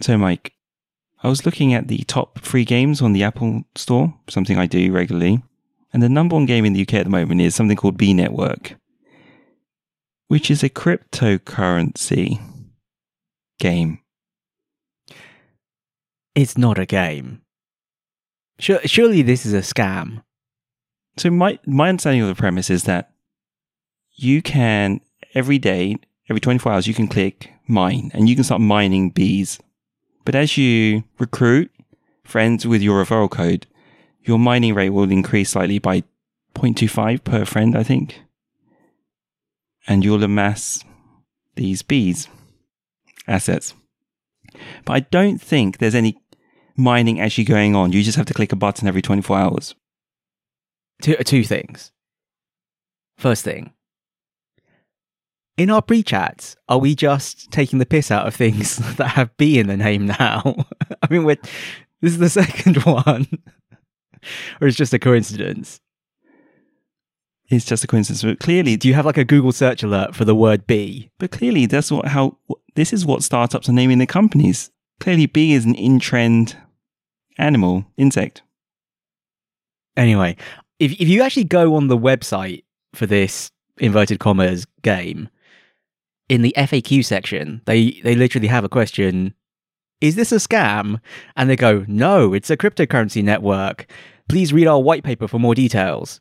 So, Mike, I was looking at the top free games on the Apple Store, something I do regularly, and the number one game in the UK at the moment is something called Bee Network, which is a cryptocurrency game. It's not a game. Surely this is a scam. So my my understanding of the premise is that you can every day, every 24 hours, you can click mine and you can start mining bees but as you recruit friends with your referral code, your mining rate will increase slightly by 0.25 per friend, I think. And you'll amass these bees assets. But I don't think there's any mining actually going on. You just have to click a button every 24 hours. Two, uh, two things. First thing, in our pre-chats, are we just taking the piss out of things that have B in the name now? I mean, we're, this is the second one, or it's just a coincidence. It's just a coincidence. But clearly, do you have like a Google search alert for the word B? But clearly, that's what how this is what startups are naming their companies. Clearly, B is an in-trend animal, insect. Anyway, if if you actually go on the website for this inverted commas game, in the FAQ section, they they literally have a question: Is this a scam? And they go, No, it's a cryptocurrency network. Please read our white paper for more details.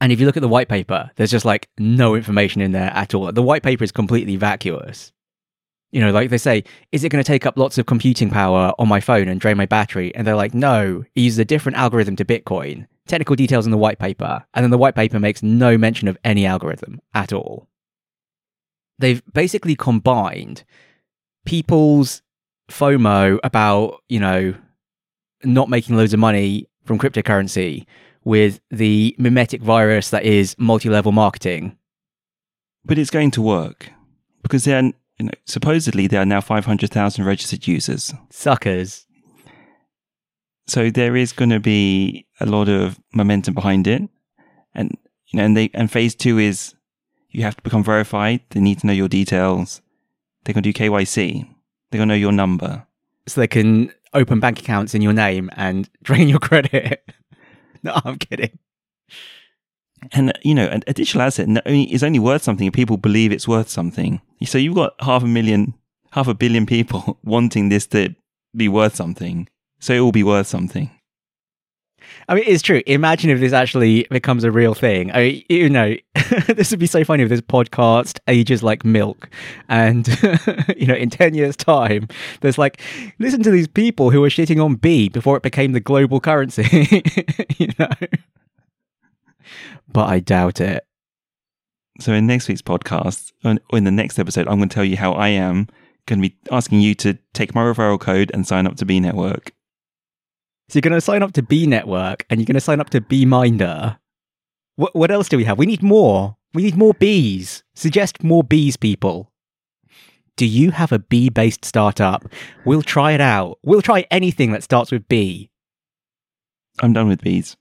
And if you look at the white paper, there's just like no information in there at all. The white paper is completely vacuous. You know, like they say, is it going to take up lots of computing power on my phone and drain my battery? And they're like, no, it uses a different algorithm to Bitcoin. Technical details in the white paper. And then the white paper makes no mention of any algorithm at all they've basically combined people's FOMO about, you know, not making loads of money from cryptocurrency with the mimetic virus that is multi-level marketing. But it's going to work because they're, you know, supposedly there are now 500,000 registered users. Suckers. So there is going to be a lot of momentum behind it. And, you know, and they, and phase two is you have to become verified. They need to know your details. They're going to do KYC. They're going to know your number. So they can open bank accounts in your name and drain your credit. no, I'm kidding. And, you know, a digital asset is only worth something if people believe it's worth something. So you've got half a million, half a billion people wanting this to be worth something. So it will be worth something. I mean, it's true. Imagine if this actually becomes a real thing. I mean, you know, this would be so funny if this podcast ages like milk. And, you know, in 10 years' time, there's like, listen to these people who were shitting on B before it became the global currency, you know? But I doubt it. So, in next week's podcast, in the next episode, I'm going to tell you how I am going to be asking you to take my referral code and sign up to Bee Network. So you're going to sign up to Bee Network and you're going to sign up to Beeminder. What, what else do we have? We need more. We need more bees. Suggest more bees, people. Do you have a bee based startup? We'll try it out. We'll try anything that starts with B. I'm done with bees.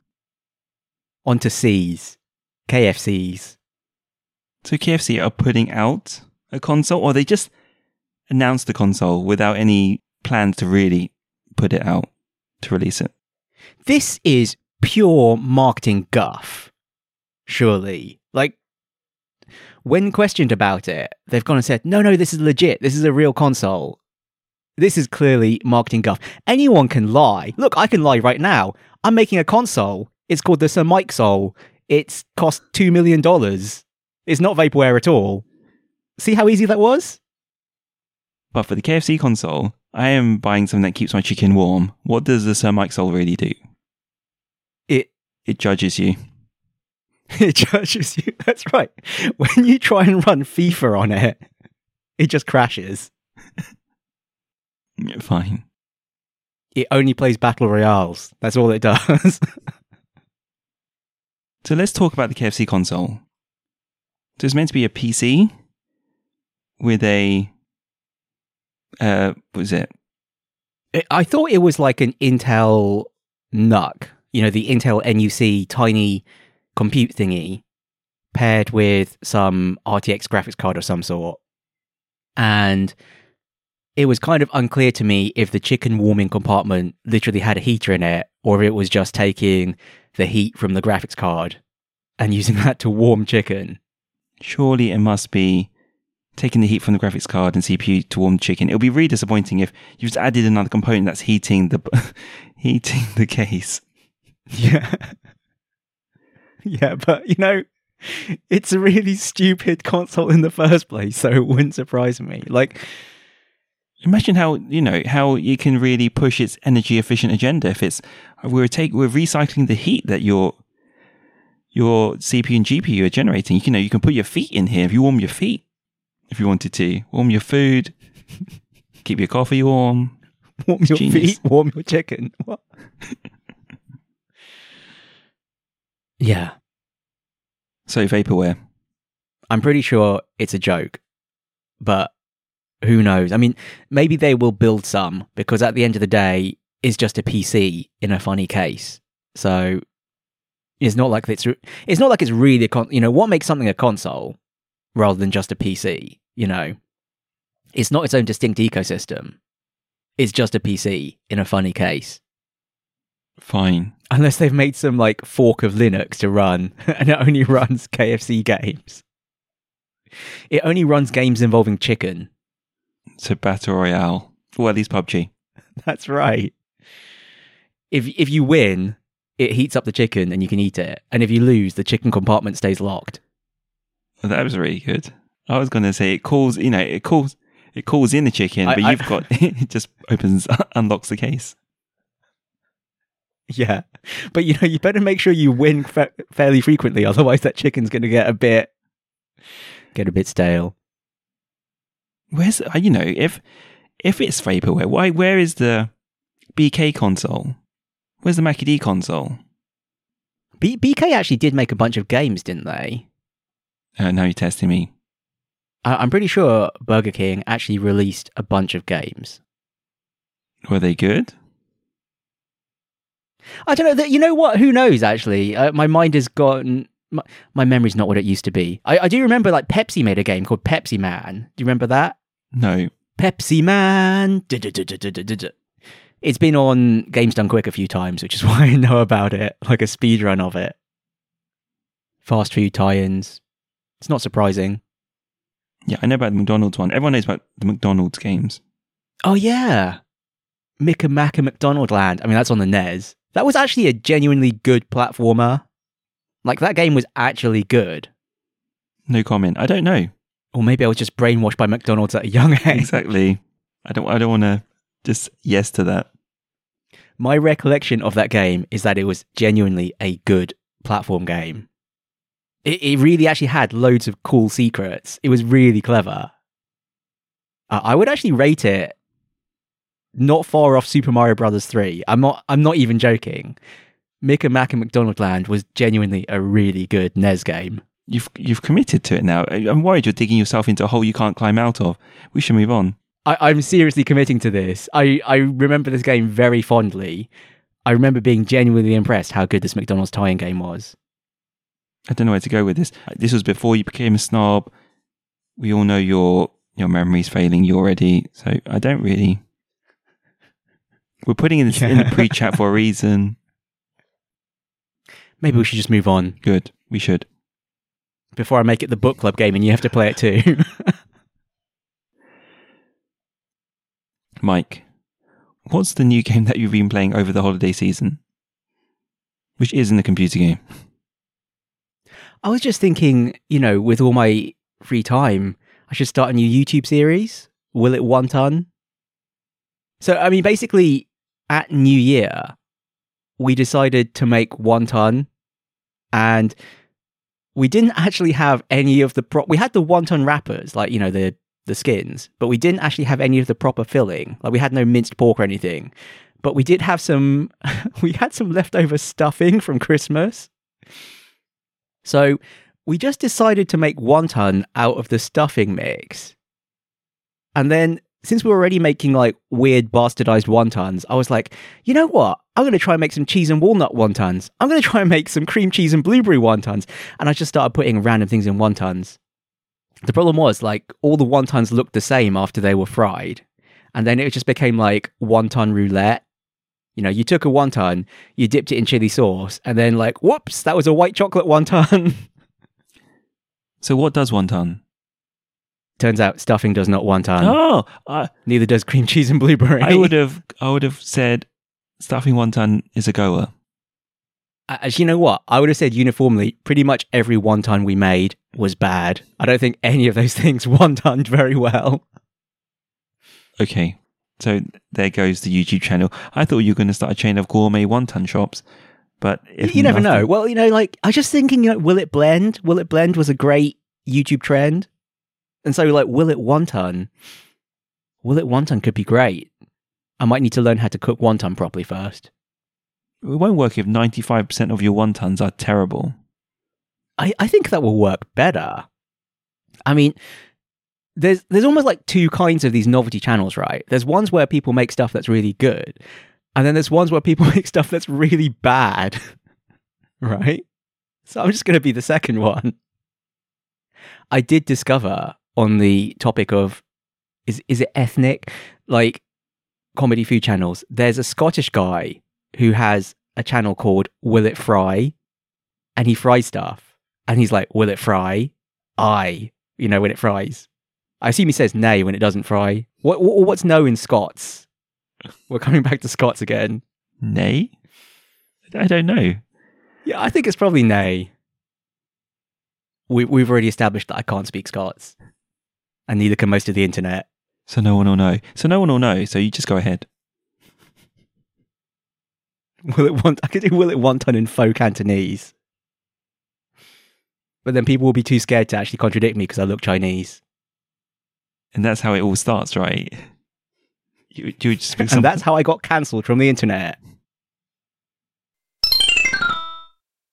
On to C's. KFCs. So KFC are putting out a console, or they just announced the console without any plans to really put it out? To release it. This is pure marketing guff, surely. Like, when questioned about it, they've gone and said, no, no, this is legit. This is a real console. This is clearly marketing guff. Anyone can lie. Look, I can lie right now. I'm making a console. It's called the Sir Mike Soul. It's cost $2 million. It's not vaporware at all. See how easy that was? But for the KFC console, I am buying something that keeps my chicken warm. What does the Soul really do? It it judges you. It judges you. That's right. When you try and run FIFA on it, it just crashes. fine. It only plays battle royales. That's all it does. so let's talk about the KFC console. So it's meant to be a PC with a uh, was it? I thought it was like an Intel NUC, you know, the Intel NUC tiny compute thingy paired with some RTX graphics card of some sort. And it was kind of unclear to me if the chicken warming compartment literally had a heater in it or if it was just taking the heat from the graphics card and using that to warm chicken. Surely it must be taking the heat from the graphics card and CPU to warm the chicken. It would be really disappointing if you've just added another component that's heating the heating the case. Yeah. yeah, but you know, it's a really stupid console in the first place, so it wouldn't surprise me. Like Imagine how you know how you can really push its energy efficient agenda. If it's we're take we're recycling the heat that your your CPU and GPU are generating. You can know you can put your feet in here if you warm your feet if you wanted to warm your food, keep your coffee warm. warm your Genius. feet, warm your chicken. What? yeah, So vaporware. I'm pretty sure it's a joke, but who knows? I mean, maybe they will build some because at the end of the day, it's just a PC in a funny case. So it's not like it's re- it's not like it's really a con- you know what makes something a console rather than just a PC. You know, it's not its own distinct ecosystem. It's just a PC in a funny case. Fine. Unless they've made some like fork of Linux to run and it only runs KFC games. It only runs games involving chicken. So battle royale. Well, at least PUBG. That's right. If if you win, it heats up the chicken and you can eat it. And if you lose, the chicken compartment stays locked. That was really good. I was going to say it calls. You know, it calls. It calls in the chicken, I- but I- you've got it just opens unlocks the case. Yeah. But you know, you better make sure you win fa- fairly frequently otherwise that chicken's going to get a bit get a bit stale. Where's uh, you know if if it's vaporware, why where is the BK console? Where's the Maccy D console? B- BK actually did make a bunch of games, didn't they? Uh, now you're testing me. I- I'm pretty sure Burger King actually released a bunch of games. Were they good? I don't know. That you know what? Who knows? Actually, uh, my mind has gotten. My, my memory's not what it used to be. I, I do remember like Pepsi made a game called Pepsiman. Do you remember that? No. Pepsiman. It's been on Games Done Quick a few times, which is why I know about it, like a speed run of it. Fast food tie-ins. It's not surprising. Yeah, I know about the McDonald's one. Everyone knows about the McDonald's games. Oh yeah, Mick and Mac and McDonald Land. I mean, that's on the NES. That was actually a genuinely good platformer. Like that game was actually good. No comment. I don't know Or maybe I was just brainwashed by McDonald's at a young age. exactly. I don't. I don't want to just yes to that. My recollection of that game is that it was genuinely a good platform game. It, it really actually had loads of cool secrets. It was really clever. Uh, I would actually rate it not far off Super Mario Brothers 3. I'm not I'm not even joking. Mick and Mac and McDonald Land was genuinely a really good NES game. You've you've committed to it now. I'm worried you're digging yourself into a hole you can't climb out of. We should move on. I, I'm seriously committing to this. I, I remember this game very fondly. I remember being genuinely impressed how good this McDonald's tie-in game was. I don't know where to go with this. This was before you became a snob. We all know your your memory's failing you already, so I don't really. We're putting in this in the pre-chat for a reason. Maybe we should just move on Good, we should. before I make it the book club game and you have to play it too. Mike, what's the new game that you've been playing over the holiday season? Which isn't a computer game. I was just thinking, you know, with all my free time, I should start a new YouTube series. Will it wonton? So, I mean, basically, at New Year, we decided to make wonton, and we didn't actually have any of the pro. We had the wonton wrappers, like you know the the skins, but we didn't actually have any of the proper filling. Like we had no minced pork or anything, but we did have some. we had some leftover stuffing from Christmas. So we just decided to make wonton out of the stuffing mix. And then since we were already making like weird bastardized wontons, I was like, you know what? I'm going to try and make some cheese and walnut wontons. I'm going to try and make some cream cheese and blueberry wontons. And I just started putting random things in wontons. The problem was like all the wontons looked the same after they were fried. and then it just became like wonton roulette. You know, you took a wonton, you dipped it in chili sauce, and then like, whoops, that was a white chocolate wonton. So what does wonton? Turns out stuffing does not wonton. oh, I, Neither does cream cheese and blueberry. I would have I would have said stuffing wonton is a goer. As you know what? I would have said uniformly, pretty much every wonton we made was bad. I don't think any of those things wontoned very well. Okay. So there goes the YouTube channel. I thought you were going to start a chain of gourmet wonton shops, but you never know. Well, you know, like I was just thinking, you know, will it blend? Will it blend was a great YouTube trend, and so like, will it wonton? Will it wonton could be great. I might need to learn how to cook wonton properly first. It won't work if 95% of your wontons are terrible. I, I think that will work better. I mean, there's there's almost like two kinds of these novelty channels, right? There's ones where people make stuff that's really good, and then there's ones where people make stuff that's really bad, right? So I'm just going to be the second one. I did discover on the topic of is is it ethnic like comedy food channels? There's a Scottish guy who has a channel called Will It Fry, and he fries stuff, and he's like, "Will it fry?" I, you know, when it fries. I assume he says nay when it doesn't fry. What, what what's no in Scots? We're coming back to Scots again. Nay? I don't know. Yeah, I think it's probably nay. We we've already established that I can't speak Scots, and neither can most of the internet. So no one will know. So no one will know. So you just go ahead. Will it want? I could do will it wonton in faux Cantonese, but then people will be too scared to actually contradict me because I look Chinese, And that's how it all starts, right? You, you just and that's how I got cancelled from the internet.